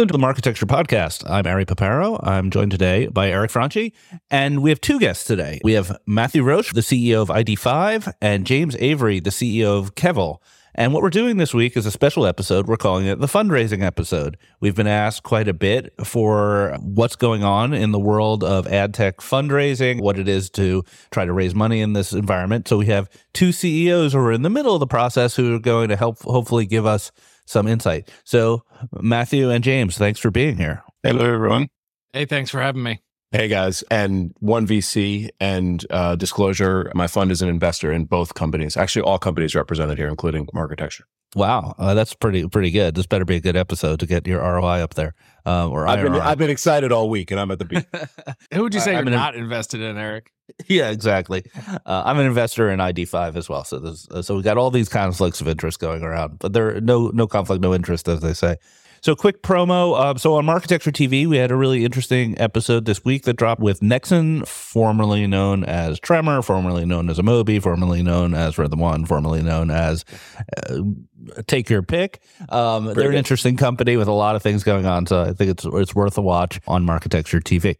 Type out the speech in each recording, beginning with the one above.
Welcome to the Marketecture Podcast. I'm Ari Paparo. I'm joined today by Eric Franchi, and we have two guests today. We have Mathieu Roche, the CEO of ID5, and James Avery, the CEO of Kevel. And what we're doing this week is a special episode. We're calling it the fundraising episode. We've been asked quite a bit for what's going on in the world of ad tech fundraising, what it is to try to raise money in this environment. So we have two CEOs who are in the middle of the process who are going to help hopefully give us some insight. So, Mathieu and James, thanks for being here. Hello, everyone. Hey, thanks for having me. Hey guys, and one VC and uh, disclosure: my fund is an investor in both companies. Actually, all companies represented here, including Marketecture. Wow, uh, that's pretty pretty good. This better be a good episode to get your ROI up there. Uh, or I've been I've been excited all week, and I'm at the beach. Who would you say I, you're not invested in, Eric? Yeah, exactly. Uh, I'm an investor in ID5 as well. So there's, uh, so we got all these conflicts of interest going around, but there no no conflict, no interest, as they say. So, quick promo. Uh, so, on Marketecture TV, we had a really interesting episode this week that dropped with Nexxen, formerly known as Tremor, formerly known as Amobee, formerly known as Rhythm One, formerly known as uh, Take Your Pick. Um, they're an interesting company with a lot of things going on. So, I think it's, it's worth a watch on Marketecture TV.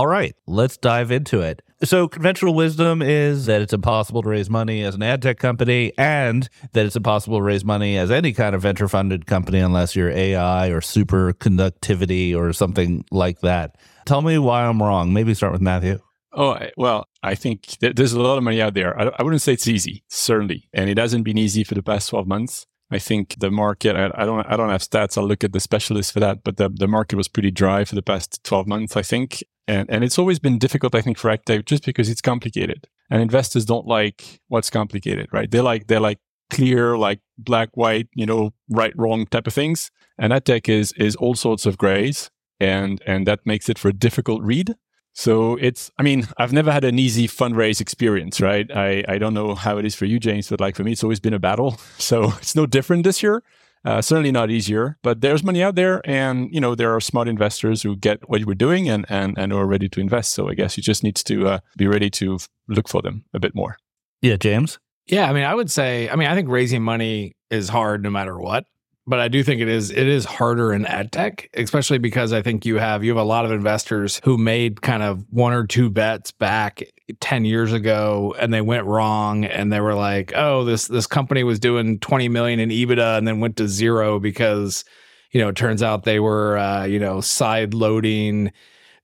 All right, let's dive into it. So, conventional wisdom is that it's impossible to raise money as an ad tech company and that it's impossible to raise money as any kind of venture funded company unless you're AI or superconductivity or something like that. Tell me why I'm wrong. Maybe start with Mathieu. Oh, well, I think th- there's a lot of money out there. I, wouldn't say it's easy, certainly. And it hasn't been easy for the past 12 months. I think the market, I, don't I don't have stats. I'll look at the specialists for that, but the, the market was pretty dry for the past 12 months, I think. And, and it's always been difficult, I think, for AdTech just because it's complicated. And investors don't like what's complicated, right? They like, they're like clear, like black, white, you know, right, wrong type of things. And AdTech is, is all sorts of grays. And, and that makes it for a difficult read. So it's, I mean, I've never had an easy fundraise experience, right? I, I don't know how it is for you, James, but like for me, it's always been a battle. So it's no different this year. Uh, certainly not easier, but there's money out there, and you know there are smart investors who get what we're doing and and and are ready to invest. So I guess you just need to uh, be ready to f- look for them a bit more. Yeah, James. Yeah, I mean, I would say, I mean, I think raising money is hard no matter what but I do think it is it is harder in ad tech, especially because I think you have you have a lot of investors who made kind of one or two bets back 10 years ago and they went wrong and they were like, "Oh, this this company was doing 20 million in EBITDA and then went to zero because you know, it turns out they were uh, you know, side loading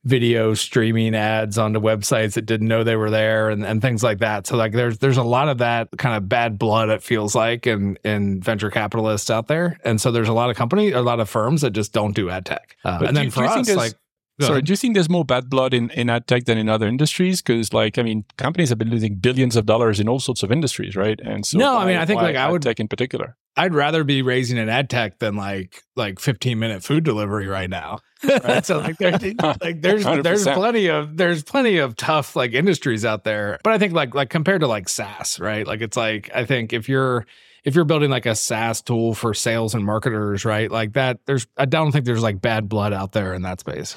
video streaming ads onto websites that didn't know they were there and, and things like that. So like there's there's a lot of that kind of bad blood it feels like in in venture capitalists out there. And so there's a lot of company, a lot of firms that just don't do ad tech. Uh, and then for us like Sorry, do you think there's more bad blood in, in ad tech than in other industries? Because, like, I mean, companies have been losing billions of dollars in all sorts of industries, right? And so, no, why, I mean, I think like I would tech in particular. I'd rather be raising an ad tech than like like 15 minute food delivery right now. Right? so like, there, like there's 100%. there's plenty of there's plenty of tough like industries out there. But I think like like compared to like SaaS, right? Like it's like I think if you're if you're building like a SaaS tool for sales and marketers, right? Like that, there's I don't think there's like bad blood out there in that space.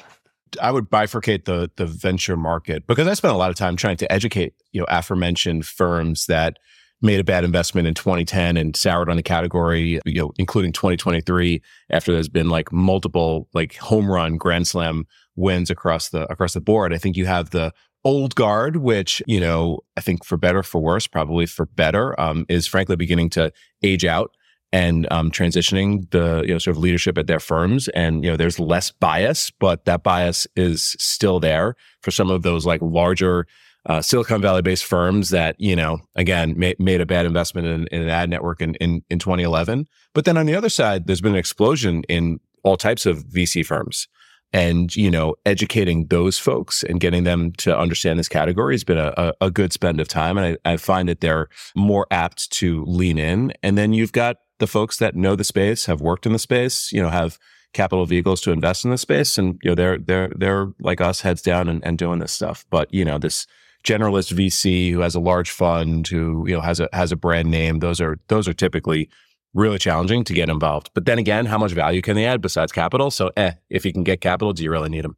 I would bifurcate the the venture market because I spent a lot of time trying to educate, you know, aforementioned firms that made a bad investment in 2010 and soured on the category, you know, including 2023 after there's been like multiple like home run grand slam wins across the across the board. I think you have the old guard, which, you know, I think for better, for worse, probably for better, um, is frankly beginning to age out and um, transitioning the you know sort of leadership at their firms. And you know there's less bias but that bias is still there for some of those like larger uh, silicon valley based firms that you know again ma- made a bad investment in, in an ad network in, in, in 2011 but then on the other side there's been an explosion in all types of vc firms. And you know educating those folks and getting them to understand this category has been a, a, a good spend of time. And I, I, find that they're more apt to lean in. And then you've got the folks that know the space, have worked in the space, you know, have capital vehicles to invest in the space, and you know, they're they're they're like us, heads down and, and doing this stuff. But you know, this generalist VC who has a large fund, who you know has a has a brand name, those are those are typically really challenging to get involved. But then again, how much value can they add besides capital? So, eh, if you can get capital, do you really need them?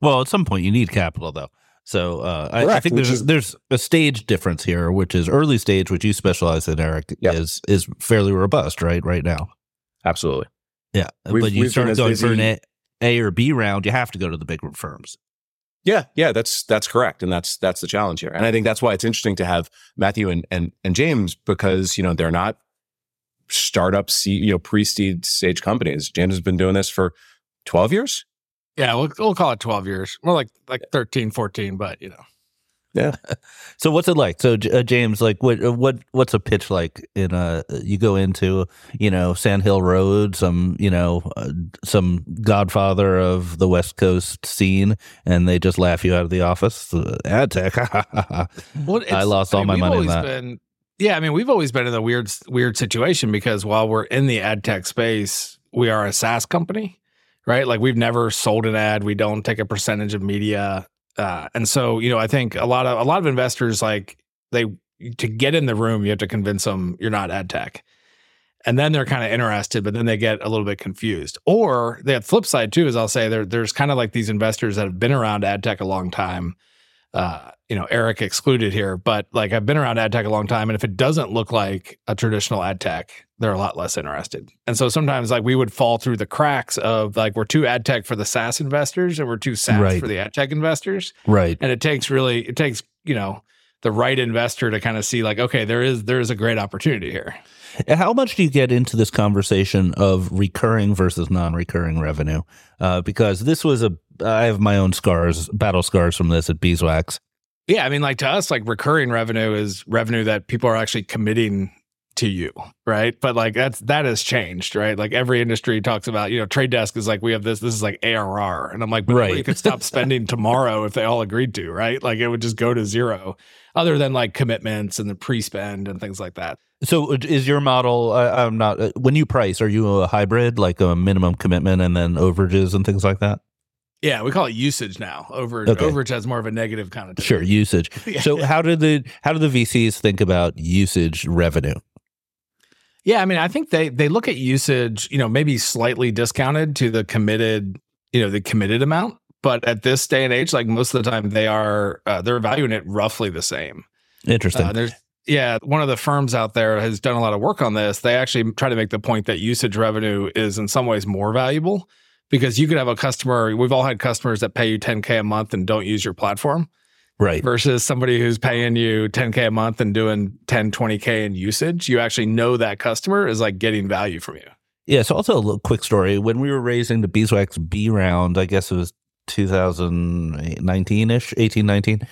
Well, at some point you need capital, though. So uh, I, I, think there's is, there's a stage difference here, which is early stage, which you specialize in, Eric, yep. is is fairly robust, right? Right now, absolutely. Yeah, we've, but you start going for an A or B round, you have to go to the big firms. Yeah, yeah, that's that's correct, and that's that's the challenge here. And I think that's why it's interesting to have Mathieu and and and James because you know they're not startup, you know, pre-seed stage companies. James has been doing this for twelve years. Yeah, we'll, we'll call it 12 years. More like like 13, 14, but you know. Yeah. so what's it like? So uh, James, like what uh, what what's a pitch like in a you go into, you know, Sand Hill Road, some, you know, uh, some godfather of the West Coast scene and they just laugh you out of the office. Uh, ad tech. well, I lost all I mean, my money in that. Been, yeah, I mean, we've always been in a weird weird situation because while we're in the ad tech space, we are a SaaS company right? Like we've never sold an ad. We don't take a percentage of media. Uh, and so, you know, I think a lot of a lot of investors like they to get in the room, you have to convince them you're not ad tech. And then they're kind of interested, but then they get a little bit confused. Or the flip side too is I'll say there, there's kind of like these investors that have been around ad tech a long time. Uh, you know, Eric excluded here, but like I've been around ad tech a long time. And if it doesn't look like a traditional ad tech, they're a lot less interested. And so sometimes like we would fall through the cracks of like we're too ad tech for the SaaS investors and we're too SaaS right. for the ad tech investors. Right. And it takes really it takes, you know, the right investor to kind of see like, okay, there is there is a great opportunity here. How much do you get into this conversation of recurring versus non-recurring revenue? Uh, because this was a I have my own scars, battle scars from this at Beeswax. Yeah, I mean, like to us, like recurring revenue is revenue that people are actually committing to you, right? But like that's that has changed, right? Like every industry talks about, you know, trade desk is like we have this, this is like ARR. And I'm like, but right. you could stop spending tomorrow if they all agreed to, right? Like it would just go to zero, other than like commitments and the pre-spend and things like that. So is your model I'm not uh, when you price, are you a hybrid, like a minimum commitment and then overages and things like that? Yeah, we call it usage now. Over okay. overage has more of a negative connotation. Sure, usage. yeah. So how did the how do the VCs think about usage revenue? Yeah, I mean, I think they they look at usage, you know, maybe slightly discounted to the committed, you know, the committed amount. But at this day and age, like most of the time, they are uh, they're valuing it roughly the same. Interesting. Uh, there's yeah, one of the firms out there has done a lot of work on this. They actually try to make the point that usage revenue is in some ways more valuable because you could have a customer. We've all had customers that pay you 10k a month and don't use your platform right. versus somebody who's paying you 10k a month and doing 10 20k in usage you actually know that customer is like getting value from you. Yeah so also a little quick story. When we were raising the beeswax b round i guess it was 2019-ish 18 19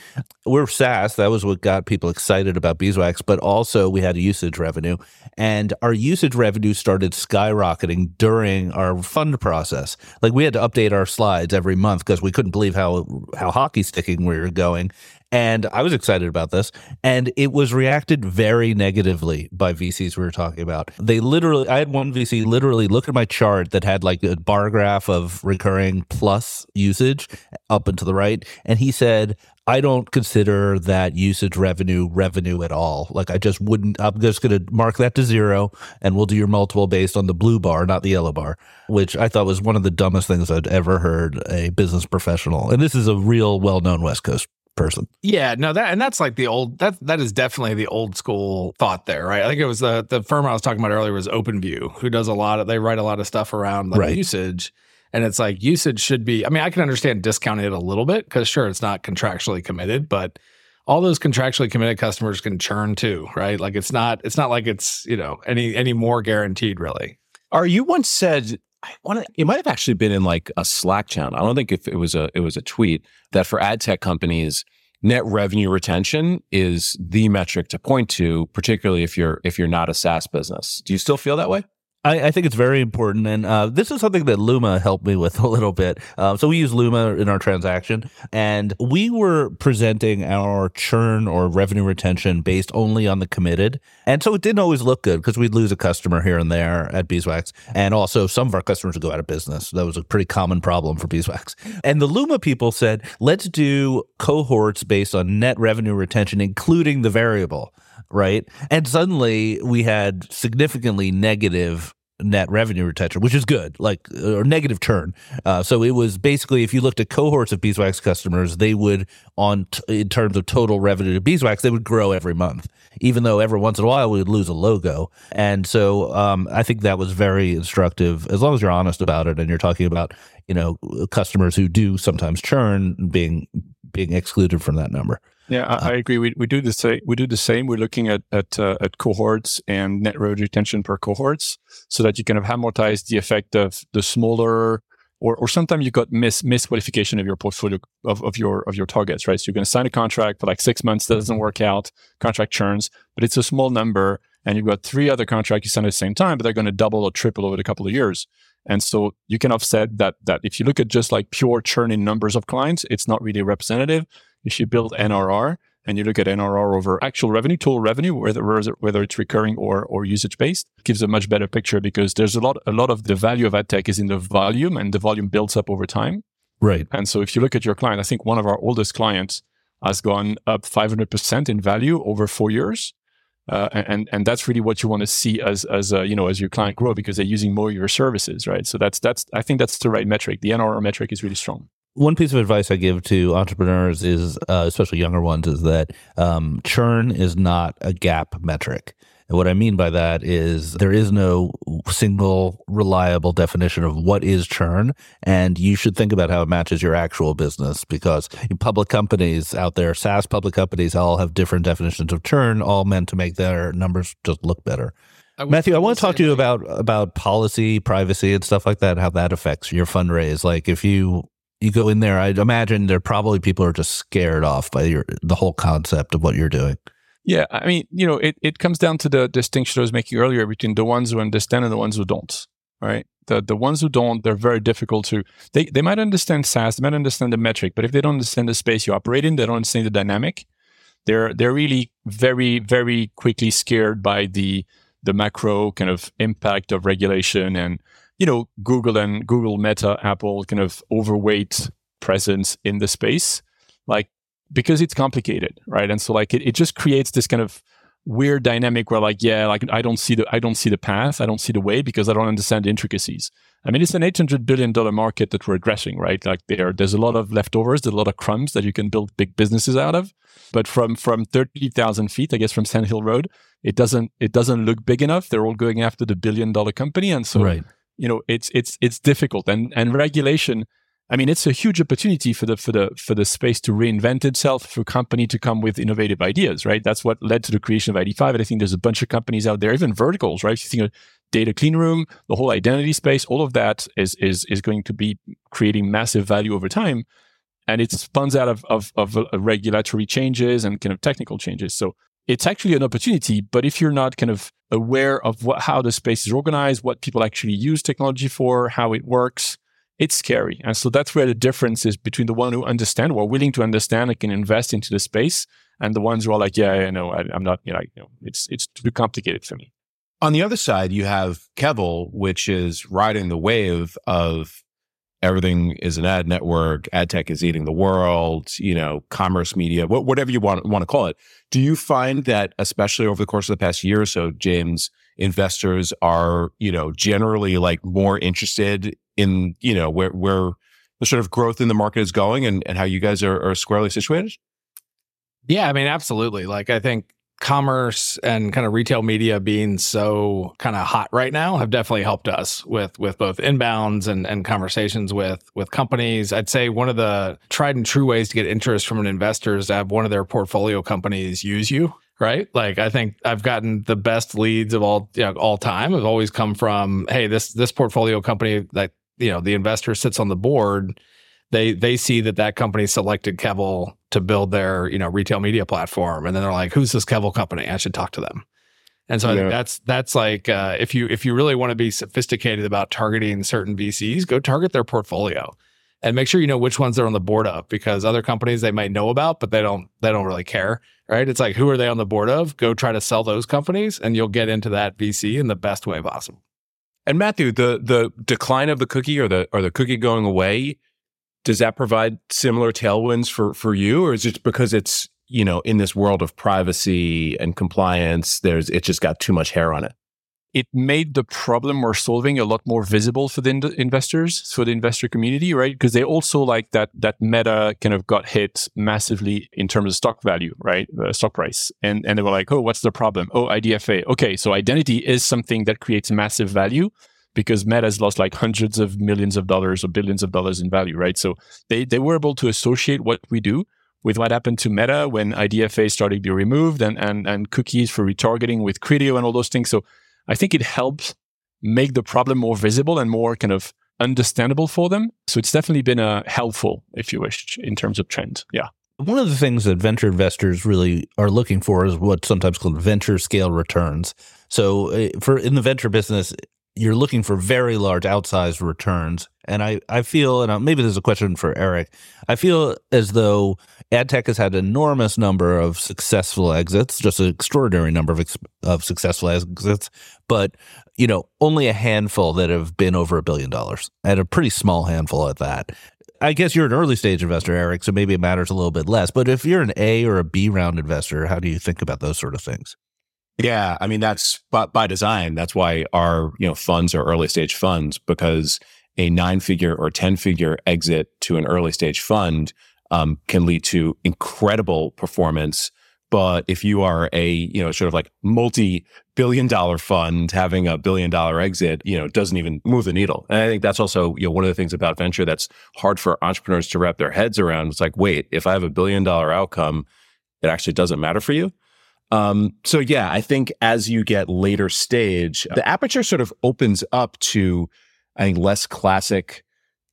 we're saas. That was what got people excited about beeswax but also we had usage revenue and our usage revenue started skyrocketing during our fund process. Like we had to update our slides every month because we couldn't believe how how hockey sticking we were going and I was excited about this. And it was reacted very negatively by VCs we were talking about. They literally, I had one VC literally look at my chart that had like a bar graph of recurring plus usage up and to the right. And he said, I don't consider that usage revenue revenue at all. Like I just wouldn't. I'm just going to mark that to zero, and we'll do your multiple based on the blue bar, not the yellow bar, which I thought was one of the dumbest things I'd ever heard a business professional. And this is a real well-known West Coast person. Yeah, no, that and that's like the old that that is definitely the old school thought there, right? I think it was the the firm I was talking about earlier was OpenView, who does a lot of they write a lot of stuff around like right. usage. And it's like usage should be, I mean, I can understand discounting it a little bit because sure, it's not contractually committed, but all those contractually committed customers can churn too, right? Like it's not, it's not like it's, you know, any any more guaranteed really. Are you once said I want. It might have actually been in like a Slack channel. I don't think if it was a it was a tweet that for ad tech companies, net revenue retention is the metric to point to, particularly if you're if you're not a SaaS business. Do you still feel that way? I, I, think it's very important, and uh, this is something that Luma helped me with a little bit. Uh, so we use Luma in our transaction, and we were presenting our churn or revenue retention based only on the committed, and so it didn't always look good because we'd lose a customer here and there at Beeswax, and also some of our customers would go out of business. That was a pretty common problem for Beeswax. And the Luma people said, let's do cohorts based on net revenue retention, including the variable right? And suddenly we had significantly negative net revenue retention, which is good, like or negative churn. Uh, so it was basically if you looked at cohorts of beeswax customers, they would on t- in terms of total revenue to beeswax, they would grow every month, even though every once in a while we would lose a logo. And so um, I think that was very instructive, as long as you're honest about it and you're talking about you know customers who do sometimes churn being being excluded from that number. Yeah, I, I, agree. We, we do the same. We do the same. We're looking at at, uh, at cohorts and net revenue retention per cohorts, so that you kind of amortize the effect of the smaller, or or sometimes you've got miss misqualification of your portfolio of, of your of your targets, right? So you're going to sign a contract for like six months, that doesn't work out, contract churns, but it's a small number, and you've got three other contracts you sign at the same time, but they're going to double or triple over a couple of years. And so you can offset that that if you look at just like pure churn in numbers of clients, it's not really representative if you build NRR and you look at NRR over actual revenue, total revenue, whether whether it's recurring or or usage based, gives a much better picture because there's a lot a lot of the value of ad tech is in the volume and the volume builds up over time. Right. And so if you look at your client, I think one of our oldest clients has gone up 500% in value over four years. Uh, and and that's really what you want to see as as uh, you know as your client grow because they're using more of your services, right? So that's that's I think that's the right metric. The NRR metric is really strong one piece of advice I give to entrepreneurs is, uh, especially younger ones, is that um, churn is not a GAAP metric. And what I mean by that is there is no single reliable definition of what is churn. And you should think about how it matches your actual business because public companies out there, SaaS public companies, all have different definitions of churn, all meant to make their numbers just look better. I Mathieu, I want to talk to you about about policy, privacy, and stuff like that. How that affects your fundraise. Like, if you you go in there, I'd imagine there probably people are just scared off by your the whole concept of what you're doing. Yeah, I mean, you know, it, it comes down to the distinction I was making earlier between the ones who understand and the ones who don't. Right. The the ones who don't, they're very difficult to they they might understand SaaS, they might understand the metric, but if they don't understand the space you operate in, they don't understand the dynamic, they're they're really very, very quickly scared by the the macro kind of impact of regulation and you know, Google and Google, Meta, Apple kind of overweight presence in the space, like because it's complicated, right? And so like it, it just creates this kind of weird dynamic where like, yeah, like I don't see the I don't see the path, I don't see the way because I don't understand the intricacies. I mean, it's an eight hundred billion dollar market that we're addressing, right? Like there, there's a lot of leftovers, there's a lot of crumbs that you can build big businesses out of. But from from thirty thousand feet, I guess from Sand Hill Road, it doesn't it doesn't look big enough. They're all going after the billion dollar company, and so right you know it's it's it's difficult and and regulation I mean, it's a huge opportunity for the for the for the space to reinvent itself, for company to come with innovative ideas, right? That's what led to the creation of ID5. And I think there's a bunch of companies out there, even verticals, right? If you think of data clean room, the whole identity space, all of that is is is going to be creating massive value over time. And it spawns out of, of, of uh, regulatory changes and kind of technical changes. So it's actually an opportunity. But if you're not kind of aware of what, how the space is organized, what people actually use technology for, how it works, it's scary. And so that's where the difference is between the one who understand, or willing to understand and can invest into the space, and the ones who are like, yeah, I know, I, am not, you know, you know, it's it's too complicated for me. On the other side, you have Kevel, which is riding the wave of everything is an ad network, ad tech is eating the world, you know, commerce media, whatever you want, want to call it. Do you find that, especially over the course of the past year or so, James, investors are, you know, generally like more interested in, you know, where, where the sort of growth in the market is going and, and how you guys are, are squarely situated? Yeah, I mean, absolutely. Like, I think commerce and kind of retail media being so kind of hot right now have definitely helped us with with both inbounds and, and conversations with with companies. I'd say one of the tried and true ways to get interest from an investor is to have one of their portfolio companies use you. Right. Like I think I've gotten the best leads of all you know, all time have always come from, hey, this this portfolio company that, you know, the investor sits on the board they they see that that company selected Kevel to build their you know retail media platform, and then they're like, "Who's this Kevel company? I should talk to them." And so yeah. that's that's like uh, if you if you really want to be sophisticated about targeting certain VCs, go target their portfolio, and make sure you know which ones they're on the board of, because other companies they might know about, but they don't they don't really care, right? It's like who are they on the board of? Go try to sell those companies, and you'll get into that VC in the best way possible. And Mathieu, the the decline of the cookie or the or the cookie going away does that provide similar tailwinds for for you or is it because it's you know in this world of privacy and compliance there's it just got too much hair on it it made the problem we're solving a lot more visible for the in- investors, for the investor community, right? Because they also like that that Meta kind of got hit massively in terms of stock value, right? Uh, stock price, and and they were like, oh, what's the problem? Oh, IDFA. Okay, so identity is something that creates massive value because Meta has lost like hundreds of millions of dollars or billions of dollars in value, right? So they they were able to associate what we do with what happened to Meta when IDFA started to be removed and and and cookies for retargeting with Criteo and all those things. So I think it helps make the problem more visible and more kind of understandable for them. So it's definitely been uh, helpful, if you wish, in terms of trend. Yeah. One of the things that venture investors really are looking for is what's sometimes called venture scale returns. So, uh, for in the venture business, you're looking for very large outsized returns. And I, I feel, and maybe there's a question for Eric, I feel as though ad tech has had an enormous number of successful exits, just an extraordinary number of, ex- of successful exits, but you know, only a handful that have been over a billion dollars, and a pretty small handful at that. I guess you're an early stage investor, Eric, so maybe it matters a little bit less. But if you're an A or a B round investor, how do you think about those sort of things? Yeah, I mean that's by, by design. That's why our you know funds are early stage funds because a nine figure or ten figure exit to an early stage fund um, can lead to incredible performance. But if you are a you know sort of like multi billion dollar fund having a billion dollar exit, you know doesn't even move the needle. And I think that's also you know one of the things about venture that's hard for entrepreneurs to wrap their heads around. It's like wait, if I have a billion dollar outcome, it actually doesn't matter for you. Um, so yeah, I think as you get later stage, the aperture sort of opens up to, I think, less classic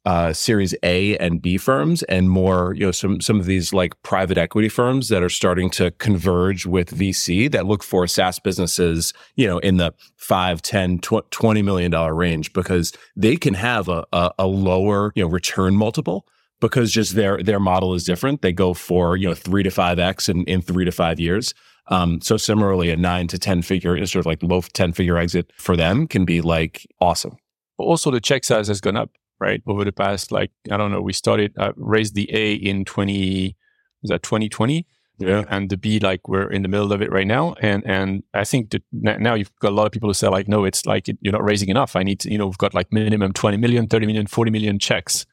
uh, Series A and B firms, and more, you know, some some of these like private equity firms that are starting to converge with VC that look for SaaS businesses, you know, in the 5, 10, 20 million dollar range because they can have a, a, a lower, you know, return multiple because just their their model is different. They go for you know three to five x in, in three to five years. Um, so similarly, a nine to 10 figure, sort of like low 10 figure exit for them can be like awesome. But Also, the check size has gone up, right? Over the past, like, I don't know, we started, uh, raised the A in 20, was that 2020? Yeah. And the B, like we're in the middle of it right now. And, and I think that now you've got a lot of people who say like, no, it's like, you're not raising enough. I need to, you know, we've got like minimum 20 million, 30 million, 40 million checks.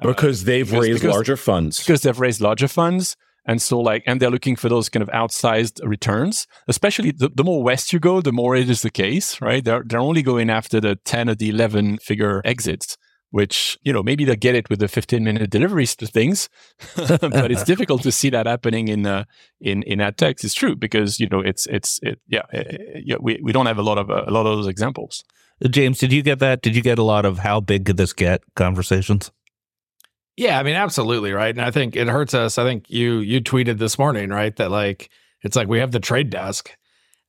Because they've because, raised because, larger funds. Because they've raised larger funds. And so like, and they're looking for those kind of outsized returns, especially the, the more west you go, the more it is the case, right? They're, they're only going after the 10 or the 11 figure exits, which, you know, maybe they'll get it with the 15 minute deliveries to things, but it's difficult to see that happening in, uh, in, in ad tech. It's true because, you know, it's, it's, it, yeah, it, eh, eh, yeah, we, we don't have a lot of, uh, a lot of those examples. James, did you get that? Did you get a lot of how big could this get conversations? Yeah, I mean, absolutely, right. And I think it hurts us. I think you you tweeted this morning, right, that like it's like we have the trade desk,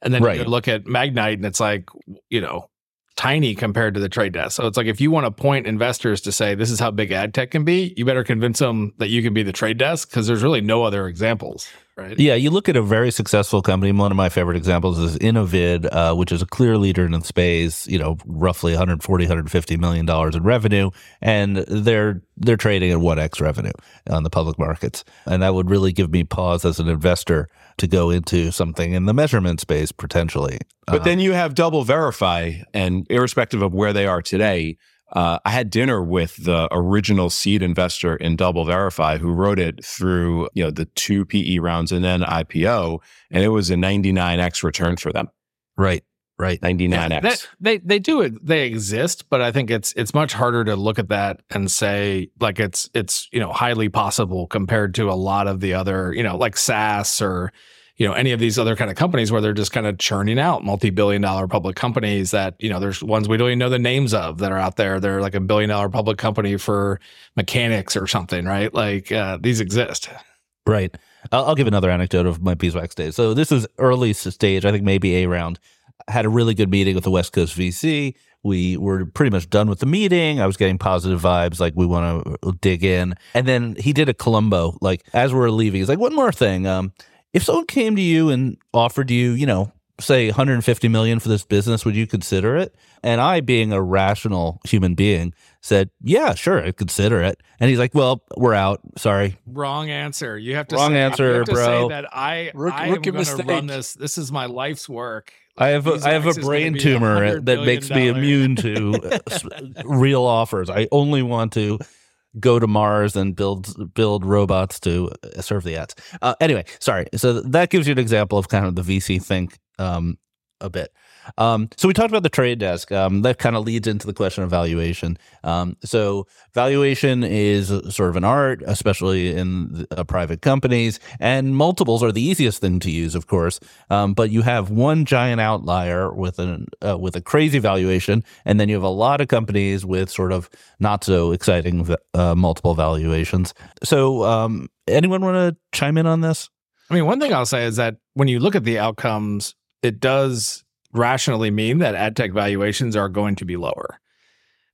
and then right. you look at Magnite, and it's like you know tiny compared to the trade desk. So it's like if you want to point investors to say this is how big ad tech can be, you better convince them that you can be the trade desk because there's really no other examples right? Yeah, you look at a very successful company. One of my favorite examples is Innovid, uh, which is a clear leader in the space. You know, roughly 140, 150 million dollars in revenue, and they're they're trading at one x revenue on the public markets, and that would really give me pause as an investor to go into something in the measurement space potentially. But uh, then you have DoubleVerify, and irrespective of where they are today uh, I had dinner with the original seed investor in Double Verify who wrote it through you know the two PE rounds and then IPO, and it was a 99x return for them. Right. Right. 99x. Yeah, they they do it they exist, but I think it's it's much harder to look at that and say like it's it's you know highly possible compared to a lot of the other, you know, like SaaS or you know any of these other kind of companies where they're just kind of churning out multi-billion dollar public companies that you know there's ones we don't even know the names of that are out there they're like a billion dollar public company for mechanics or something right like uh, these exist right I'll, I'll, give another anecdote of my beeswax days so this is early stage i think maybe a round had a really good meeting with the west coast vc we were pretty much done with the meeting. I was getting positive vibes, like we want to dig in. And then he did a Columbo, like as we are leaving. He's like, "One more thing. Um, if someone came to you and offered you, you know, say 150 million for this business, would you consider it? And I, being a rational human being, said, "Yeah, sure, I'd consider it." And he's like, "Well, we're out. Sorry." Wrong answer. You have to wrong say, answer, to bro. Say that I, Rook, I am going to run this. This is my life's work. I have a, I have a X brain tumor that makes me billion immune to uh, real offers. I only want to go to Mars and build build robots to uh, serve the ads. Uh, anyway, sorry. So that gives you an example of kind of the VC think um, a bit. Um, so we talked about the trade desk. Um, that kind of leads into the question of valuation. Um, so valuation is sort of an art, especially in uh, private companies, and multiples are the easiest thing to use, of course. Um, but you have one giant outlier with an uh, with a crazy valuation, and then you have a lot of companies with sort of not so exciting uh, multiple valuations. So, um, anyone want to chime in on this? I mean, one thing I'll say is that when you look at the outcomes, it does rationally mean that ad tech valuations are going to be lower.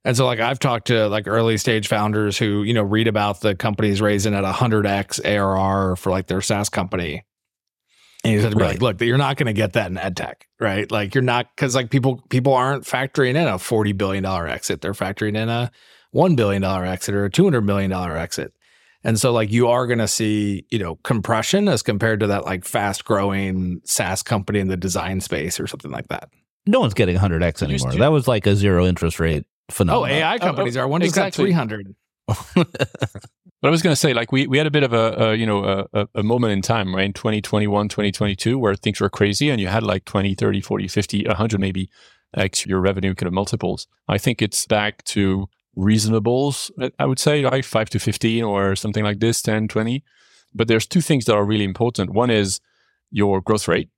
And so, like, I've talked to like early stage founders who, you know, read about the companies raising at 100x ARR for like their SaaS company. And you have to be Right. like, look, you're not going to get that in ad tech, right? Like, you're not, because like people, people aren't factoring in a $40 billion exit. They're factoring in a $1 billion exit or a $200 million exit. And so like you are going to see, you know, compression as compared to that like fast growing SaaS company in the design space or something like that. No one's getting 100x Used anymore. to. That was like a zero interest rate phenomenon. Oh. AI oh, oh, companies are. One just exactly. got 300. But I was going to say, like, we, we had a bit of a, a you know, a, a- a moment in time, right? In 2021, 2022, where things were crazy and you had like 20, 30, 40, 50, 100 maybe X your revenue kind of multiples. I think it's back to reasonables, I- would say, like 5 to 15 or something like this, 10, 20. But there's two things that are really important. One is your growth rate,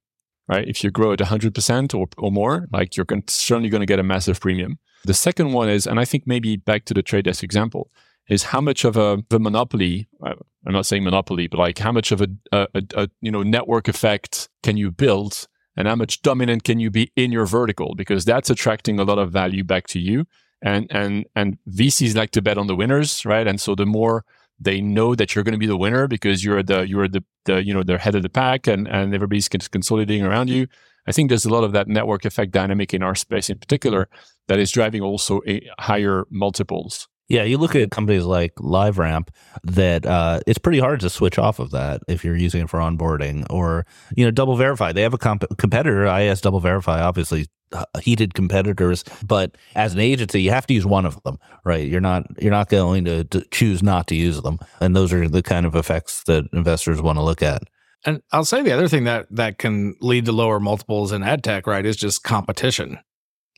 right? If you grow at 100% or, or more, like you're certainly going to get a massive premium. The second one is, and I think maybe back to the trade desk example, is how much of a the monopoly uh, I'm not saying monopoly but like how much of a, a, a, a you know network effect can you build and how much dominant can you be in your vertical because that's attracting a lot of value back to you and and and VCs like to bet on the winners right? And so the more they know that you're going to be the winner because you're the you're the, the you know the head of the pack and and everybody's cons- consolidating around you I think there's a lot of that network effect dynamic in our space in particular that is driving also a higher multiples Yeah, you look at companies like LiveRamp that uh, it's pretty hard to switch off of that if you're using it for onboarding or you know Double Verify. They have a comp- competitor, IAS Double Verify, obviously uh, heated competitors, but as an agency, you have to use one of them, right? You're not you're not going to, to choose not to use them, and those are the kind of effects that investors want to look at. And I'll say the other thing that that can lead to lower multiples in ad tech, right, is just competition.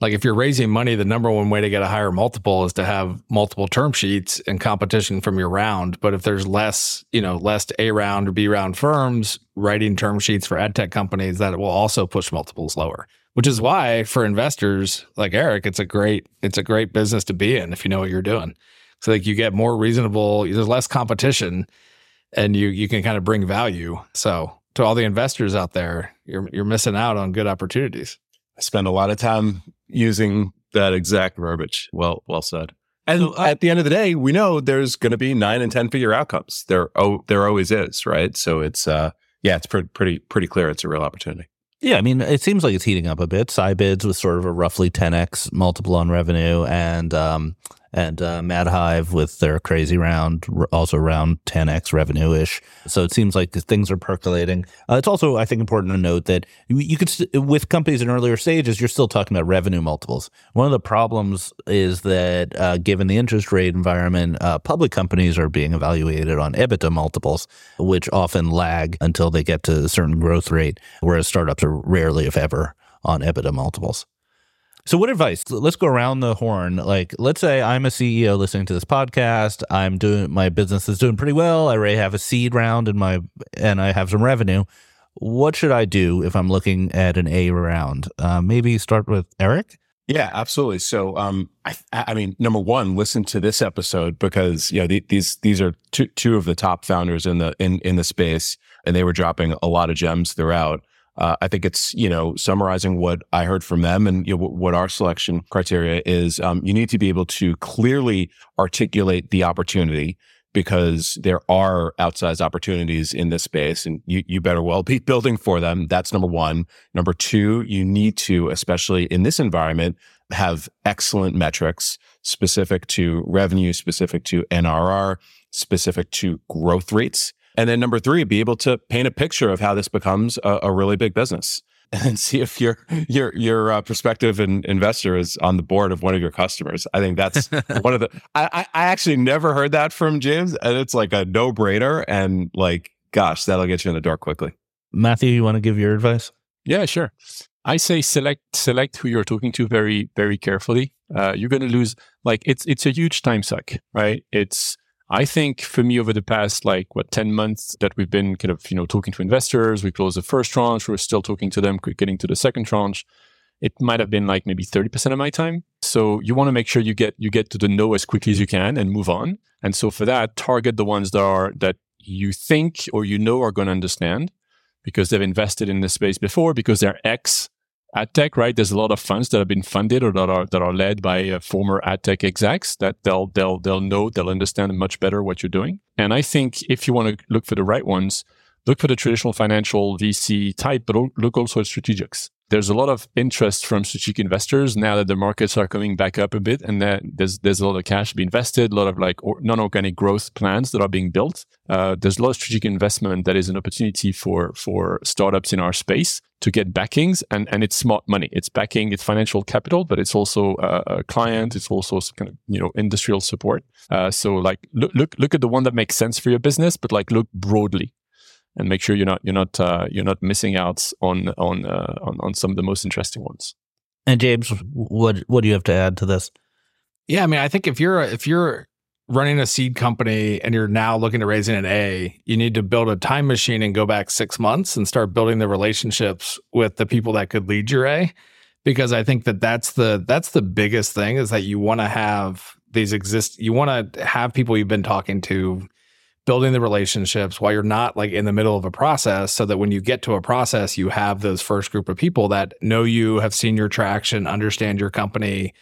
Like if you're raising money, the number one way to get a higher multiple is to have multiple term sheets and competition from your round. But if there's less, you know, less A round or B round firms writing term sheets for ad tech companies, that will also push multiples lower. Which is why for investors like Eric, it's a great it's a great business to be in if you know what you're doing. So like you get more reasonable, there's less competition and you you can kind of bring value. So to all the investors out there, you're you're missing out on good opportunities. I spend a lot of time using that exact verbiage. Well, well said. And So I- at the end of the day, we know there's going to be nine and ten figure outcomes. There, oh, there always is, right? So it's, uh, yeah, it's pretty, pretty, pretty clear. It's a real opportunity. Yeah, I mean, it seems like it's heating up a bit. Sybids with sort of a roughly 10x multiple on revenue, and um, and uh, Madhive with their crazy round, also around 10x revenue ish. So it seems like things are percolating. Uh, it's also, I think, important to note that you, could, st- with companies in earlier stages, you're still talking about revenue multiples. One of the problems is that uh, given the interest rate environment, uh, public companies are being evaluated on EBITDA multiples, which often lag until they get to a certain growth rate, whereas startups are rarely, if ever, on EBITDA multiples. So, what advice? Let's go around the horn. Like, let's say I'm a CEO listening to this podcast. I'm doing my business is doing pretty well. I already have a seed round in my, and I have some revenue. What should I do if I'm looking at an A round? Uh, maybe start with Eric. Yeah, absolutely. So, um, I, I mean, number one, listen to this episode because you know the, these these are two two of the top founders in the in in the space, and they were dropping a lot of gems throughout. Uh, I think it's you know summarizing what I heard from them and you know, what our selection criteria is. Um, you need to be able to clearly articulate the opportunity because there are outsized opportunities in this space, and you you better well be building for them. That's number one. Number two, you need to, especially in this environment, have excellent metrics specific to revenue, specific to NRR, specific to growth rates. And then number three, be able to paint a picture of how this becomes a, a really big business. and see if your your your uh, prospective in, investor is on the board of one of your customers. I think that's one of the. I I actually never heard that from James, and it's like a no brainer. And like, gosh, that'll get you in the door quickly. Mathieu, you want to give your advice? Yeah, sure. I say select select who you're talking to very very carefully. Uh, you're going to lose like it's it's a huge time suck, right? It's I think for me over the past like what 10 months that we've been kind of, you know, talking to investors, we closed the first tranche, we're still talking to them, getting to the second tranche. It might have been like maybe 30% of my time. So you want to make sure you get you get to the no as quickly as you can and move on. And so for that, target the ones that are that you think or you know are going to understand because they've invested in this space before, because they're ex ad tech, right? There's a lot of funds that have been funded or that are that are led by uh, former ad tech execs that they'll they'll they'll know they'll understand much better what you're doing. And I think if you want to look for the right ones, look for the traditional financial VC type, but look also at strategics there's a lot of interest from strategic investors now that the markets are coming back up a bit and there's there's a lot of cash to be invested, a lot of like or, non-organic growth plans that are being built. Uh, there's a lot of strategic investment that is an opportunity for for startups in our space to get backings and and it's smart money. It's backing, it's financial capital, but it's also a client. It's also kind of you know industrial support. Uh, so like look look look at the one that makes sense for your business, but like look broadly and make sure you're not you're not uh, you're not missing out on on, uh, on on some of the most interesting ones. And James, what what do you have to add to this? Yeah, I mean, I think if you're if you're running a seed company and you're now looking to raise an A, you need to build a time machine and go back six months and start building the relationships with the people that could lead your A. Because I think that that's the that's the biggest thing is that you want to have these exist. You want to have people you've been talking to building the relationships while you're not like in the middle of a process so that when you get to a process you have those first group of people that know you have seen your traction understand your company.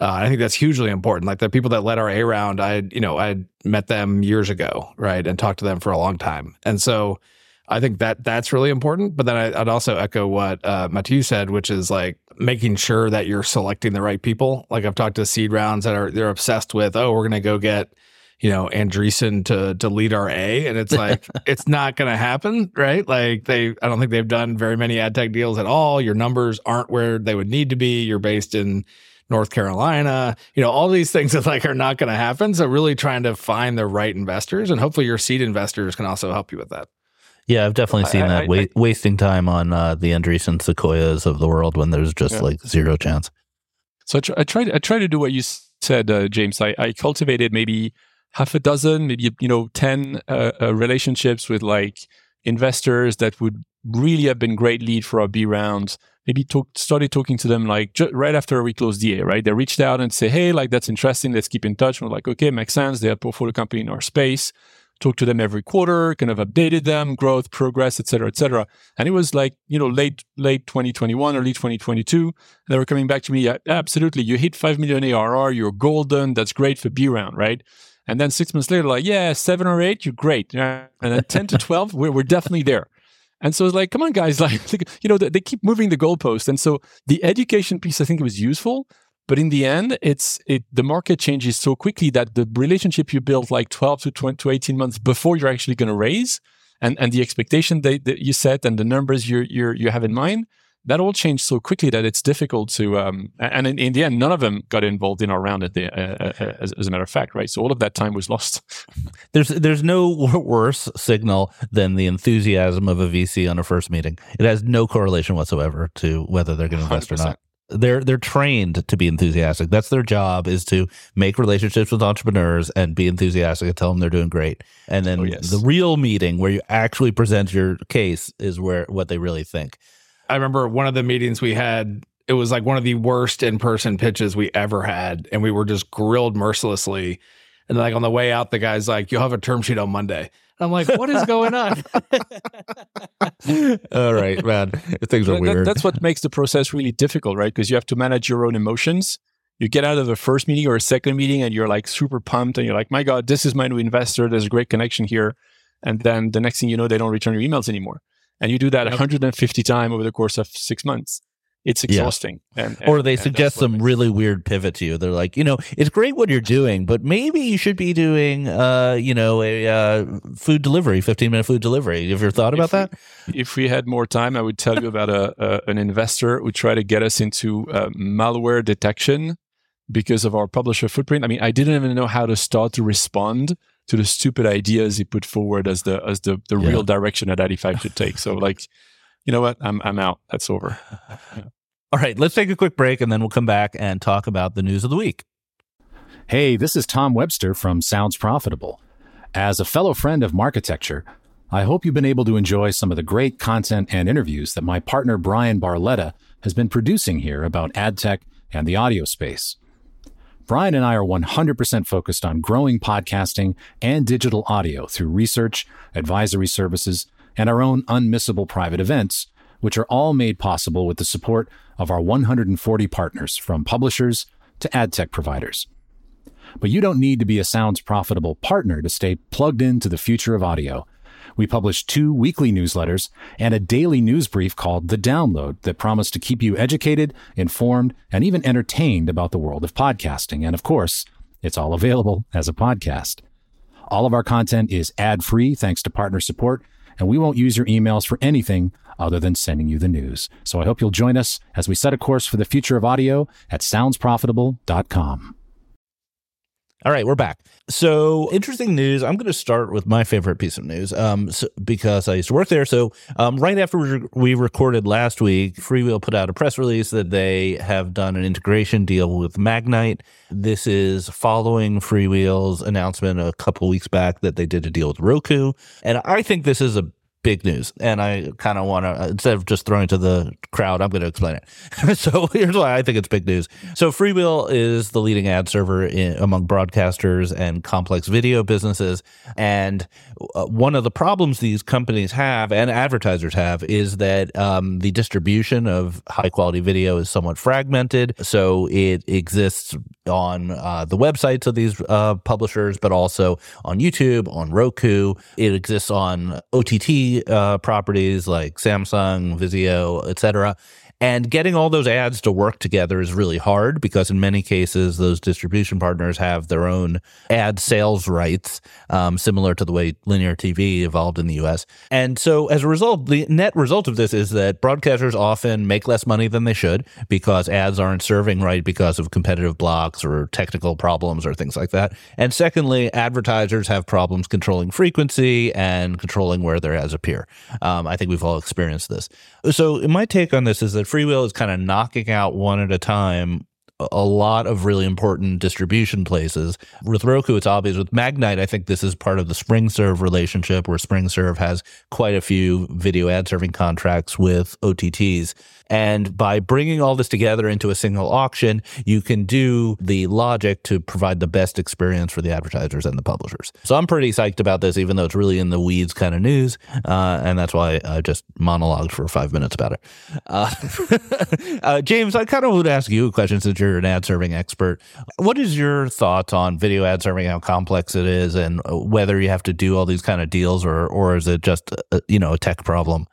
Uh, i think that's hugely important. Like the people that led our a round i you know i met them years ago right and talked to them for a long time. And so i think that that's really important but then I, would also echo what uh, mathieu said which is like making sure that you're selecting the right people. Like i've talked to seed rounds that are they're obsessed with oh we're going to go get you know, Andreessen to to lead our A, and it's like it's not going to happen, right? Like they, I don't think they've done very many ad tech deals at all. Your numbers aren't where they would need to be. You're based in North Carolina, you know, all these things that like are not going to happen. So really trying to find the right investors, and hopefully your seed investors can also help you with that. Yeah, I've definitely seen I, that I, wa- I, wasting time on uh, the Andreessen Sequoias of the world when there's just yeah. like zero chance. So I, tr- I try I try to do what you said, uh, James. I, I cultivated maybe half a dozen, maybe you know, ten uh, uh, relationships with like investors that would really have been great lead for our B rounds. Maybe talk, started talking to them like ju- right after we closed the A, right? They reached out and say, "Hey, like that's interesting. Let's keep in touch." And we're like, "Okay, makes sense." They're a portfolio company in our space. Talk to them every quarter, kind of updated them, growth, progress, et cetera, et cetera. And it was like, you know, late, late 2021, early 2022. They were coming back to me, yeah, absolutely. You hit 5 million ARR, you're golden. That's great for B round, right? And then six months later, like, yeah, seven or eight, you're great. And then 10 to 12, we're, we're definitely there. And so it's like, come on, guys, like, you know, they keep moving the goalpost. And so the education piece, I think it was useful. But in the end, it's it the market changes so quickly that the relationship you build like 12 to 20 to 18 months before you're actually going to raise and, and the expectation that, that you set and the numbers you you you have in mind, that all changed so quickly that it's difficult to um, and in, in, the end none of them got involved in our round at the uh, uh, as, as, a matter of fact right? So all of that time was lost. There's there's no worse signal than the enthusiasm of a vc on a first meeting. It has no correlation whatsoever to whether they're going to invest 100%. or not. They're they're trained to be enthusiastic. That's their job is to make relationships with entrepreneurs and be enthusiastic and tell them they're doing great. And then oh, yes. the real meeting where you actually present your case is where what they really think I remember one of the meetings we had, it was like one of the worst in person pitches we ever had. And we were just grilled mercilessly. And like on the way out, the guy's like, You'll have a term sheet on Monday. I'm like, what is going on? All right, man. Things are weird. That, that's what makes the process really difficult, right? Because you have to manage your own emotions. You get out of the first meeting or a second meeting and you're like super pumped and you're like, my God, this is my new investor. There's a great connection here. And then the next thing you know, they don't return your emails anymore and you do that yep. 150 times over the course of six months it's exhausting. Yeah. And, and, or they suggest some really weird pivot to you. They're like, you know, it's great what you're doing, but maybe you should be doing, uh, you know, a uh, food delivery, 15 minute food delivery. Have you ever thought about if that? We, if we had more time, I would tell you about a, a an investor who tried to get us into uh, malware detection because of our publisher footprint. I mean, I didn't even know how to start to respond to the stupid ideas he put forward as the as the, the yeah. real direction that Adify should take. So like, you know what? I'm I'm out. That's over. Yeah. All right, let's take a quick break and then we'll come back and talk about the news of the week. Hey, this is Tom Webster from Sounds Profitable. As a fellow friend of Marketecture, I hope you've been able to enjoy some of the great content and interviews that my partner Bryan Barletta has been producing here about ad tech and the audio space. Bryan and I are 100% focused on growing podcasting and digital audio through research, advisory services, and our own unmissable private events, which are all made possible with the support of our 140 partners from publishers to ad tech providers. But you don't need to be a Sounds profitable partner to stay plugged into the future of audio. We publish two weekly newsletters and a daily news brief called The Download that promise to keep you educated, informed, and even entertained about the world of podcasting. And of course, it's all available as a podcast. All of our content is ad free thanks to partner support, and we won't use your emails for anything other than sending you the news. So I hope you'll join us as we set a course for the future of audio at soundsprofitable.com. All right, we're back. So, interesting news. I'm going to start with my favorite piece of news um, so, because I used to work there. So, um, right after we recorded last week, Freewheel put out a press release that they have done an integration deal with Magnite. This is following Freewheel's announcement a couple weeks back that they did a deal with Roku. And I think this is a big news. And I kind of want to, instead of just throwing to the crowd, I'm going to explain it. so here's why I think it's big news. So Freewheel is the leading ad server in, among broadcasters and complex video businesses. And uh, one of the problems these companies have and advertisers have is that um, the distribution of high quality video is somewhat fragmented. So it exists on uh, the websites of these uh, publishers, but also on YouTube, on Roku. It exists on OTT uh, Uh, properties like Samsung, Vizio, etc. And getting all those ads to work together is really hard because in many cases, those distribution partners have their own ad sales rights, um, similar to the way linear TV evolved in the US. And so as a result, the net result of this is that broadcasters often make less money than they should because ads aren't serving right because of competitive blocks or technical problems or things like that. And secondly, advertisers have problems controlling frequency and controlling where their ads appear. Um, I think we've all experienced this. So my take on this is that Freewheel is kind of knocking out one at a time a lot of really important distribution places. With Roku, it's obvious. With Magnite, I think this is part of the SpringServe relationship where SpringServe has quite a few video ad serving contracts with OTTs. And by bringing all this together into a single auction, you can do the logic to provide the best experience for the advertisers and the publishers. So I'm pretty psyched about this, even though it's really in the weeds kind of news. Uh, and that's why I just monologued for five minutes about it. Uh, uh, James, I kind of would ask you a question since you're an ad serving expert. What is your thoughts on video ad serving, how complex it is, and whether you have to do all these kind of deals or, or is it just, a, you know, a tech problem?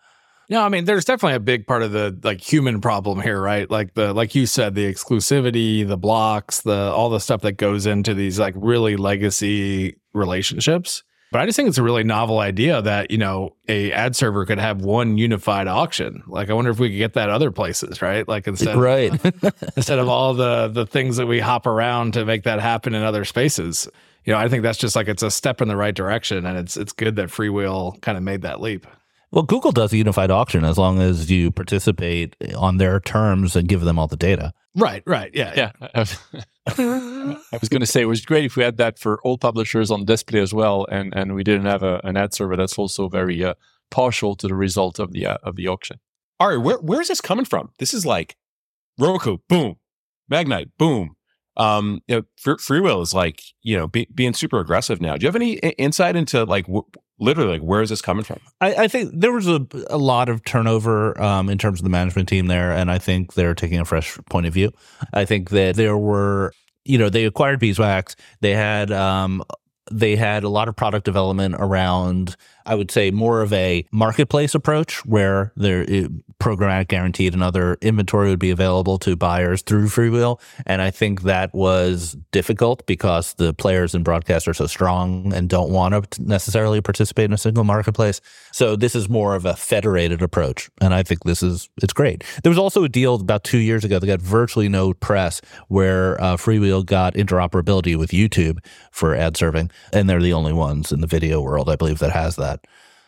No, I mean, there's definitely a big part of the like human problem here, right? Like the like you said, the exclusivity, the blocks, the all the stuff that goes into these like really legacy relationships. But I just think it's a really novel idea that, you know, a ad server could have one unified auction. Like I wonder if we could get that other places, right? Like instead right. of, instead of all the the things that we hop around to make that happen in other spaces. You know, I think that's just like it's a step in the right direction and it's it's good that Freewheel kind of made that leap. Well, Google does a unified auction as long as you participate on their terms and give them all the data. Right, right. Yeah. Yeah. I was going to say it was great if we had that for all publishers on display as well, and, and we didn't have a, an ad server that's also very uh, partial to the result of the uh, of the auction. All right, where where is this coming from? This is like Roku, boom, Magnite, boom. Um, you know, Freewheel is like you know be, being super aggressive now. Do you have any insight into like w- literally like where is this coming from? I, I think there was a, a lot of turnover um, in terms of the management team there and i think they're taking a fresh point of view. I think that there were you know they acquired beeswax. They had um, they had a lot of product development around I would say more of a marketplace approach where there programmatic guaranteed and other inventory would be available to buyers through Freewheel. And I think that was difficult because the players and broadcast are so strong and don't want to necessarily participate in a single marketplace. So this is more of a federated approach. And I think this is, it's great. There was also a deal about two years ago that got virtually no press where uh, Freewheel got interoperability with YouTube for ad serving. And they're the only ones in the video world, I believe, that has that.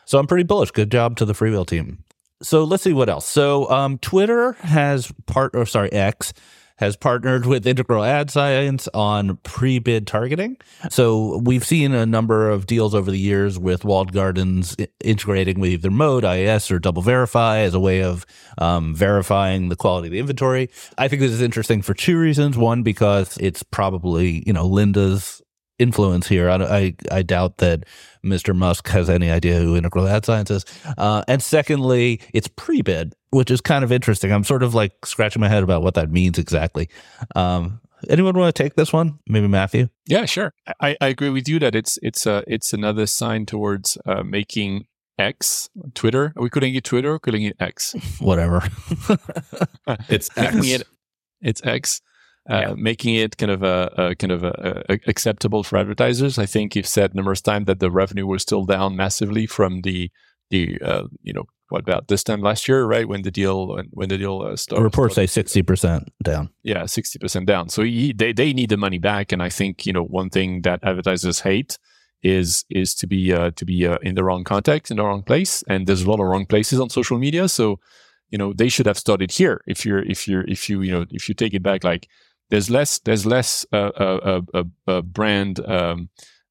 So I'm pretty bullish. Good job to the Freewheel team so let's see what else. So um, Twitter has part, or sorry, X has partnered with Integral Ad Science on pre-bid targeting. So we've seen a number of deals over the years with walled gardens integrating with either Moat, IAS, or DoubleVerify as a way of um, verifying the quality of the inventory. I think this is interesting for two reasons. One, because it's probably you know Linda's influence here. I, I, I doubt that Mr. Musk has any idea who Integral Ad Science is. Uh, and secondly, it's pre-bid, which is kind of interesting. I'm sort of like scratching my head about what that means exactly. Um, anyone want to take this one? Maybe Mathieu. Yeah, sure. I, I agree with you that it's it's a it's another sign towards uh, making X Twitter. Are we calling it Twitter or calling it X? Whatever. it's X. It, it's X uh, yeah. making it kind of a, a kind of a, a acceptable for advertisers. I think you've said numerous times that the revenue was still down massively from the the uh, you know what about this time last year, right? When the deal when the deal uh, started. Reports say sixty percent down. Yeah, sixty percent down. So he, they they need the money back, and I think you know one thing that advertisers hate is is to be uh, to be uh, in the wrong context in the wrong place, and there's a lot of wrong places on social media. So you know they should have started here. If you're if you're if you you know if you take it back like there's less there's less uh, uh, uh, uh brand um,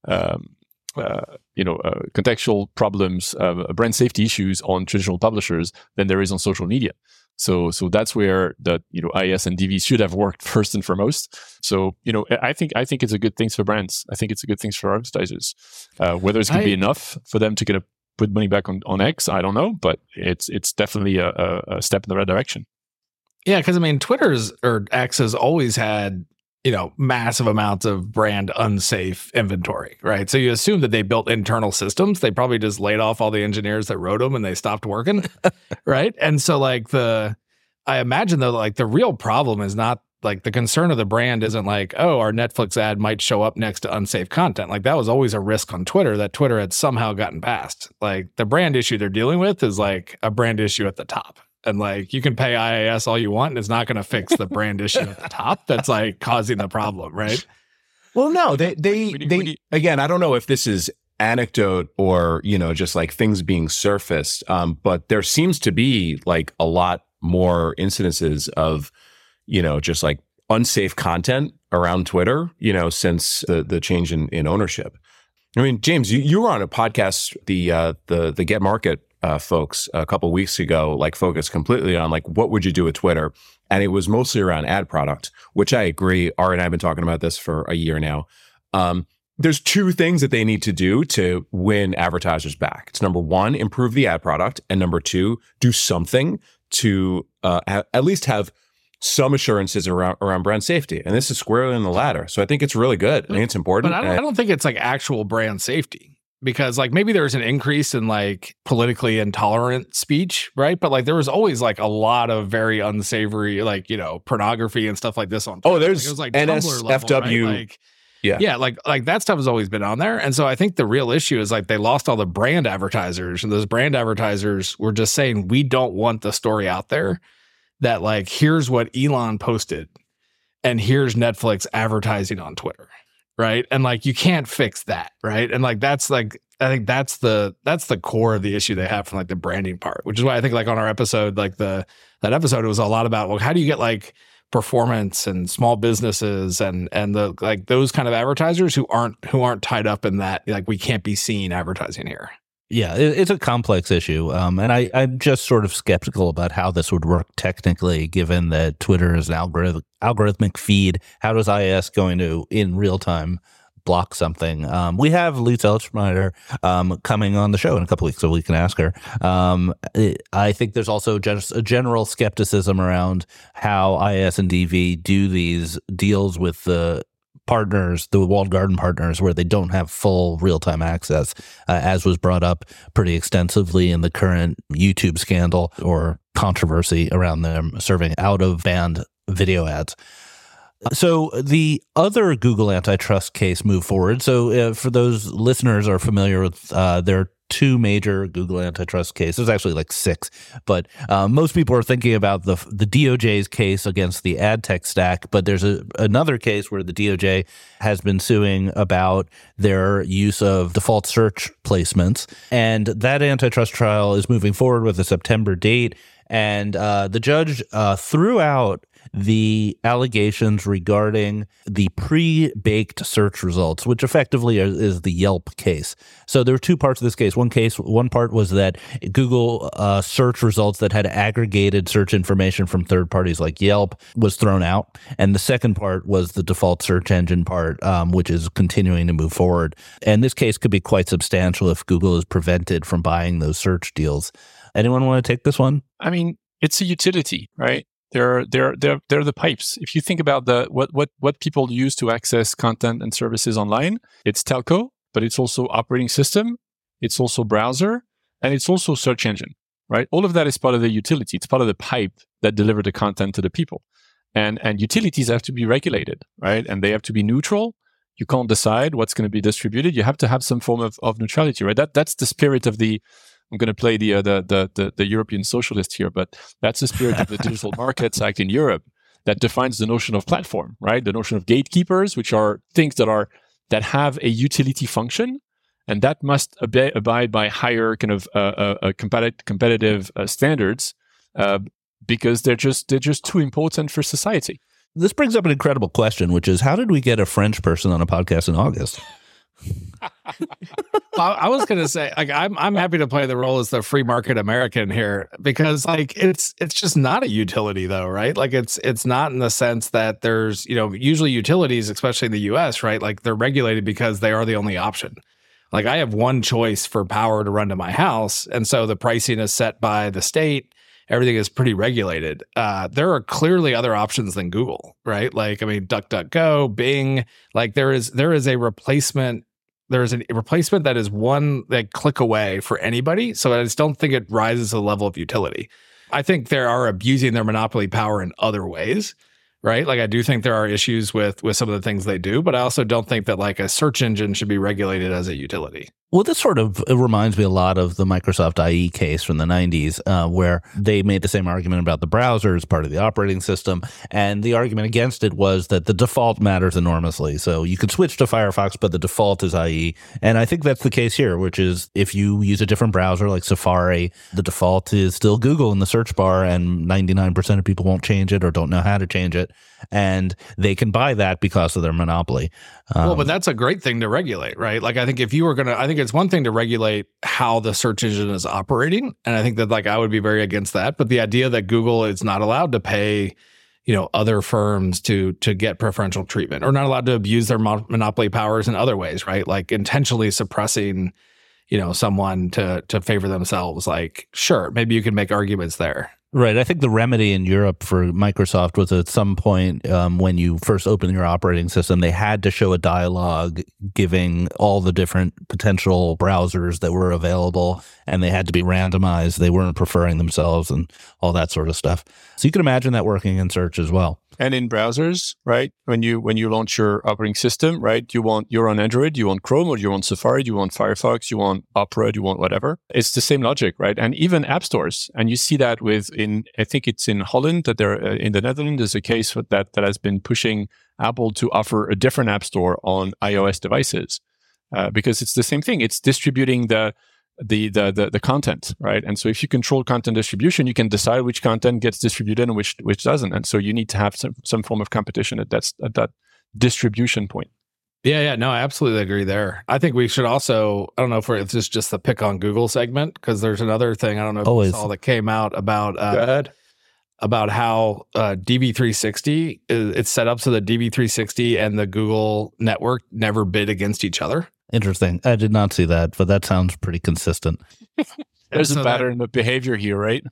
um, uh, you know uh, contextual problems brand safety issues on traditional publishers than there is on social media so so that's where the you know IAS and DV should have worked first and foremost. So you know I think I think it's a good thing for brands. I think it's a good thing for advertisers. Uh, whether it's going to be enough for them to get a put money back on, on X, I don't know, but it's it's definitely a, a step in the right direction. Yeah, because I mean, Twitter's or X has always had you know massive amounts of brand unsafe inventory, right? So you assume that they built internal systems. They probably just laid off all the engineers that wrote them and they stopped working, right? And so like the, I imagine though, like the real problem is not like the concern of the brand isn't like, oh, our Netflix ad might show up next to unsafe content. Like that was always a risk on Twitter that Twitter had somehow gotten past. Like the brand issue they're dealing with is like a brand issue at the top and like you can pay IAS all you want, and it's not going to fix the brand issue at the top that's like causing the problem, right? Well, no, they they they again. I don't know if this is anecdote or you know just like things being surfaced, um, but there seems to be like a lot more incidences of you know just like unsafe content around Twitter, you know, since the the change in, in ownership. I mean, James, you, you were on a podcast, the uh, the the Get Market uh, folks a couple weeks ago, like focused completely on like what would you do with Twitter, and it was mostly around ad product, which I agree. Ari and I have been talking about this for a year now. Um, there's two things that they need to do to win advertisers back. It's number one, improve the ad product, and number two, do something to uh, ha- at least have some assurances around around brand safety. And this is squarely in the latter. So I think it's really good. I think it's important. But I don't, I don't think it's like actual brand safety because like maybe there's an increase in like politically intolerant speech, right? But like there was always like a lot of very unsavory, like you know, pornography and stuff like this on. Oh, Twitter. Oh, there's like, it was like NSFW. Right? Like, yeah, yeah, like like that stuff has always been on there, and so I think the real issue is like they lost all the brand advertisers, and those brand advertisers were just saying we don't want the story out there that like here's what Elon posted, and here's Netflix advertising on Twitter right? And like you can't fix that right? And like that's like i think that's the that's the core of the issue they have from like the branding part which is why i think like on our episode like the that episode it was a lot about well how do you get like performance and small businesses and and the like those kind of advertisers who aren't who aren't tied up in that like we can't be seen advertising here yeah, it's a complex issue. Um, and I, I'm just sort of skeptical about how this would work technically, given that Twitter is an algorithm, algorithmic feed. How does IAS going to, in real time, block something? Um, we have Lisa Utzschneider um, coming on the show in a couple weeks, so we can ask her. Um, I think there's also just a general skepticism around how IS and DV do these deals with the partners, the walled garden partners, where they don't have full real time access, uh, as was brought up pretty extensively in the current YouTube scandal or controversy around them serving out of band video ads. So the other Google antitrust case moved forward. So uh, for those listeners are familiar with, uh, there are two major Google antitrust cases. There's actually like six, but uh, most people are thinking about the the DOJ's case against the ad tech stack. But there's a, another case where the DOJ has been suing about their use of default search placements, and that antitrust trial is moving forward with a September date. And uh, the judge uh, threw out the allegations regarding the pre-baked search results, which effectively is, is, the Yelp case. So there were two parts of this case. One case, one part was that Google uh, search results that had aggregated search information from third parties like Yelp was thrown out, and the second part was the default search engine part, um, which is continuing to move forward. And this case could be quite substantial if Google is prevented from buying those search deals. Anyone want to take this one? I mean, it's a utility, right? They're they're they're they're the pipes. If you think about the what what what people use to access content and services online, it's telco, but it's also operating system, it's also browser, and it's also search engine. Right? All of that is part of the utility. It's part of the pipe that deliver the content to the people. And and utilities have to be regulated, right? And they have to be neutral. You can't decide what's going to be distributed. You have to have some form of, of neutrality, right? That that's the spirit of the I'm going to play the, uh, the, the, the, the European socialist here, but that's the spirit of the Digital Markets Act in Europe that defines the notion of platform, right? The notion of gatekeepers, which are things that are that have a utility function, and that must ab- abide by higher kind of uh, uh, uh competitive, uh, standards uh, because they're just they're just too important for society. This brings up an incredible question, which is how did we get a French person on a podcast in August? I was gonna say, like, I'm I'm happy to play the role as the free market American here because, like, it's it's just not a utility, though, right? Like, it's it's not in the sense that there's, you know, usually utilities, especially in the U.S., right? Like, they're regulated because they are the only option. Like, I have one choice for power to run to my house, and so the pricing is set by the state. Everything is pretty regulated. Uh, there are clearly other options than Google, right? Like, I mean, DuckDuckGo, Bing. Like, there is there is a replacement there's a replacement that is one that click away for anybody. So I just don't think it rises to the level of utility. I think they are abusing their monopoly power in other ways, right? Like I do think there are issues with with some of the things they do, but I also don't think that like a search engine should be regulated as a utility. Well, this sort of reminds me a lot of the Microsoft IE case from the 90s, uh, where they made the same argument about the browser as part of the operating system. And the argument against it was that the default matters enormously. So you can switch to Firefox, but the default is IE. And I think that's the case here, which is if you use a different browser like Safari, the default is still Google in the search bar, and 99% of people won't change it or don't know how to change it. And they can buy that because of their monopoly. Um, well, but that's a great thing to regulate, right? Like, I think if you were going to, I think it's one thing to regulate how the search engine is operating. And I think that, like, I would be very against that. But the idea that Google is not allowed to pay, you know, other firms to to get preferential treatment or not allowed to abuse their mo- monopoly powers in other ways, right? Like intentionally suppressing, you know, someone to to favor themselves. Like, sure, maybe you can make arguments there. Right. I think the remedy in Europe for Microsoft was at some point um, when you first opened your operating system, they had to show a dialogue giving all the different potential browsers that were available, and they had to be randomized. They weren't preferring themselves and all that sort of stuff. So you can imagine that working in search as well and in browsers, right? When you when you launch your operating system, right? You want you're on Android, you want Chrome, or you want Safari, you want Firefox, you want Opera, you want whatever. It's the same logic, right? And even app stores, and you see that with in I think it's in Holland that there uh, in the Netherlands there's a case that that has been pushing Apple to offer a different app store on iOS devices uh, because it's the same thing. It's distributing the the, the the the content, right? And so if you control content distribution, you can decide which content gets distributed and which which doesn't. And so you need to have some some form of competition at that at that distribution point. Yeah, yeah, no, I absolutely agree there. I think we should also, I don't know if, if this is just the pick on Google segment, because there's another thing, I don't know if Always. you saw that came out about uh, about how uh, DV360 is it's set up so that DV360 and the Google network never bid against each other. Interesting. I did not see that, but that sounds pretty consistent. There's so a that- pattern of behavior here, right?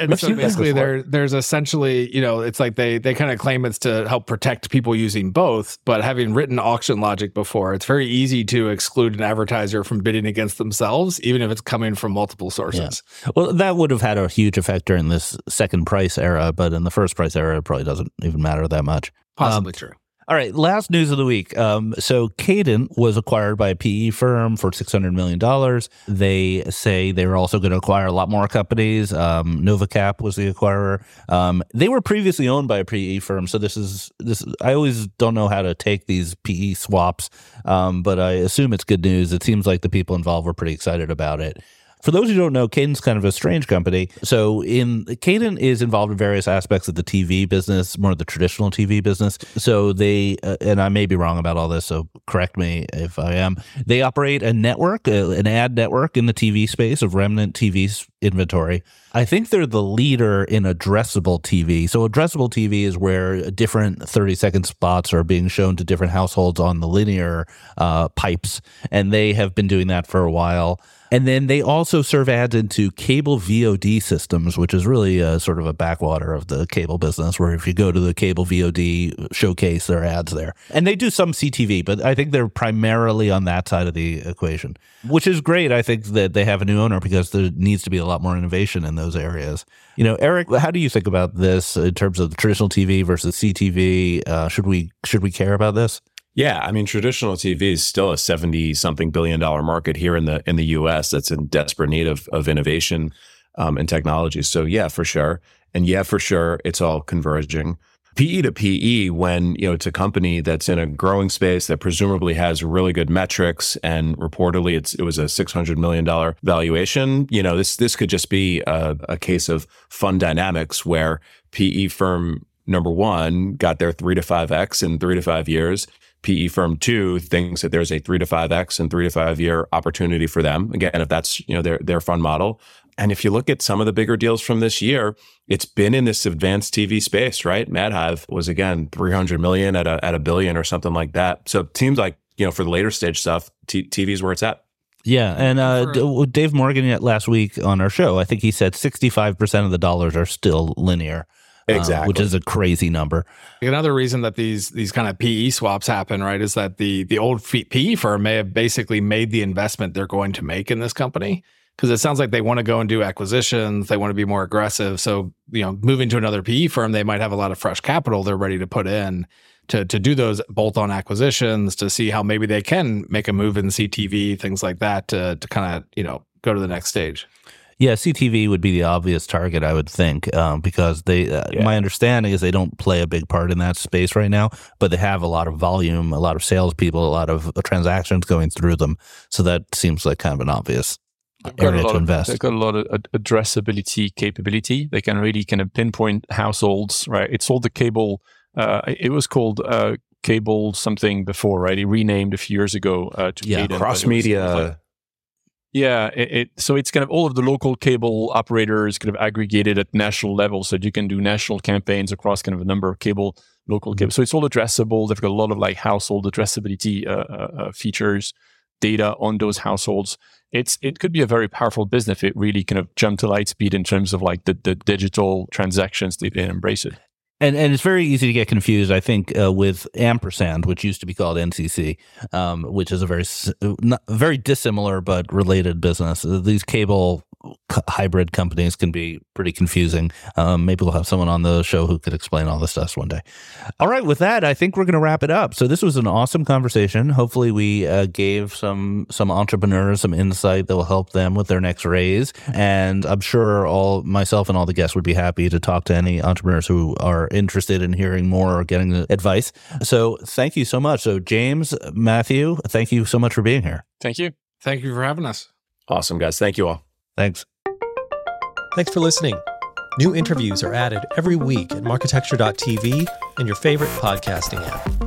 And so basically, there there's essentially, you know, it's like they they kind of claim it's to help protect people using both. But having written auction logic before, it's very easy to exclude an advertiser from bidding against themselves, even if it's coming from multiple sources. Well, that would have had a huge effect during this second price era, but in the first price era, it probably doesn't even matter that much. Possibly um, true. All right, last news of the week. Um, so Cadent was acquired by a PE firm for six hundred million dollars. They say they were also going to acquire a lot more companies. Um, NovaCap was the acquirer. Um, they were previously owned by a PE firm, so this is this. I always don't know how to take these PE swaps, um, but I assume it's good news. It seems like the people involved were pretty excited about it. For those who don't know, Cadent's kind of a strange company. So, in Cadent is involved in various aspects of the TV business, more of the traditional TV business. So they, uh, and I may be wrong about all this, so correct me if I am. They operate a network, uh, an ad network in the TV space of remnant TV inventory. I think they're the leader in addressable TV. So, addressable TV is where different 30 second spots are being shown to different households on the linear uh, pipes. And they have been doing that for a while. And then they also serve ads into cable VOD systems, which is really a, sort of a backwater of the cable business, where if you go to the cable VOD showcase, there are ads there. And they do some CTV, but I think they're primarily on that side of the equation, which is great. I think that they have a new owner because there needs to be a lot more innovation in those areas. You know, Eric, how do you think about this in terms of traditional TV versus CTV? Uh, should we should we care about this? Yeah, I mean, traditional TV is still a seventy something billion dollar market here in the in the U.S. that's in desperate need of of innovation um, and technology. So yeah, for sure, and yeah, for sure, it's all converging. PE to PE, when you know it's a company that's in a growing space that presumably has really good metrics, and reportedly it's it was a six hundred million dollar valuation. You know, this this could just be a, a case of fund dynamics where PE firm number one got their three to five x in three to five years. PE firm two thinks that there's a three to five X and three to five year opportunity for them. Again, if that's, you know, their, their fund model. And if you look at some of the bigger deals from this year, it's been in this advanced TV space, right? Madhive was again 300 million at a, at a billion or something like that. So it seems like, you know, for the later stage stuff, t- TV is where it's at. Yeah, and uh, For- D- Dave Morgan yet last week on our show, I think he said 65% of the dollars are still linear, uh, Exactly. which is a crazy number. Another reason that these these kind of PE swaps happen, right, is that the the old PE firm may have basically made the investment they're going to make in this company because it sounds like they want to go and do acquisitions, they want to be more aggressive. So, you know, moving to another PE firm, they might have a lot of fresh capital they're ready to put in to to do those bolt-on acquisitions to see how maybe they can make a move in CTV, things like that to to kind of, you know, go to the next stage. Yeah, CTV would be the obvious target, I would think, um, because they. Uh, Yeah. My understanding is they don't play a big part in that space right now, but they have a lot of volume, a lot of salespeople, a lot of uh, transactions going through them. So that seems like kind of an obvious area to of- invest. They've got a lot of addressability capability. They can really kind of pinpoint households, right? It's all the cable. Uh, it was called uh, cable something before, right? It renamed a few years ago uh, to Yeah, Cadent, but it was- Cross media. like- yeah, it, it so it's kind of all of the local cable operators kind of aggregated at national level, so that you can do national campaigns across kind of a number of cable local cable. So it's all addressable. They've got a lot of like household addressability uh, uh, uh, features, data on those households. It's it could be a very powerful business if it really kind of jumped to light speed in terms of like the, the digital transactions they they embrace it. And and it's very easy to get confused, I think, uh, with ampersand, which used to be called NCC, um, which is a very not, very dissimilar but related business. Uh, These cable hybrid companies can be pretty confusing. Um, maybe we'll have someone on the show who could explain all this to us one day. All right, with that, I think we're going to wrap it up. So this was an awesome conversation. Hopefully, we uh, gave some some entrepreneurs some insight that will help them with their next raise. And I'm sure all myself and all the guests would be happy to talk to any entrepreneurs who are interested in hearing more or getting the advice. So thank you so much. So James, Mathieu, thank you so much for being here. Thank you. Thank you for having us. Awesome, guys. Thank you all. Thanks. Thanks for listening. New interviews are added every week at marketecture.tv and your favorite podcasting app.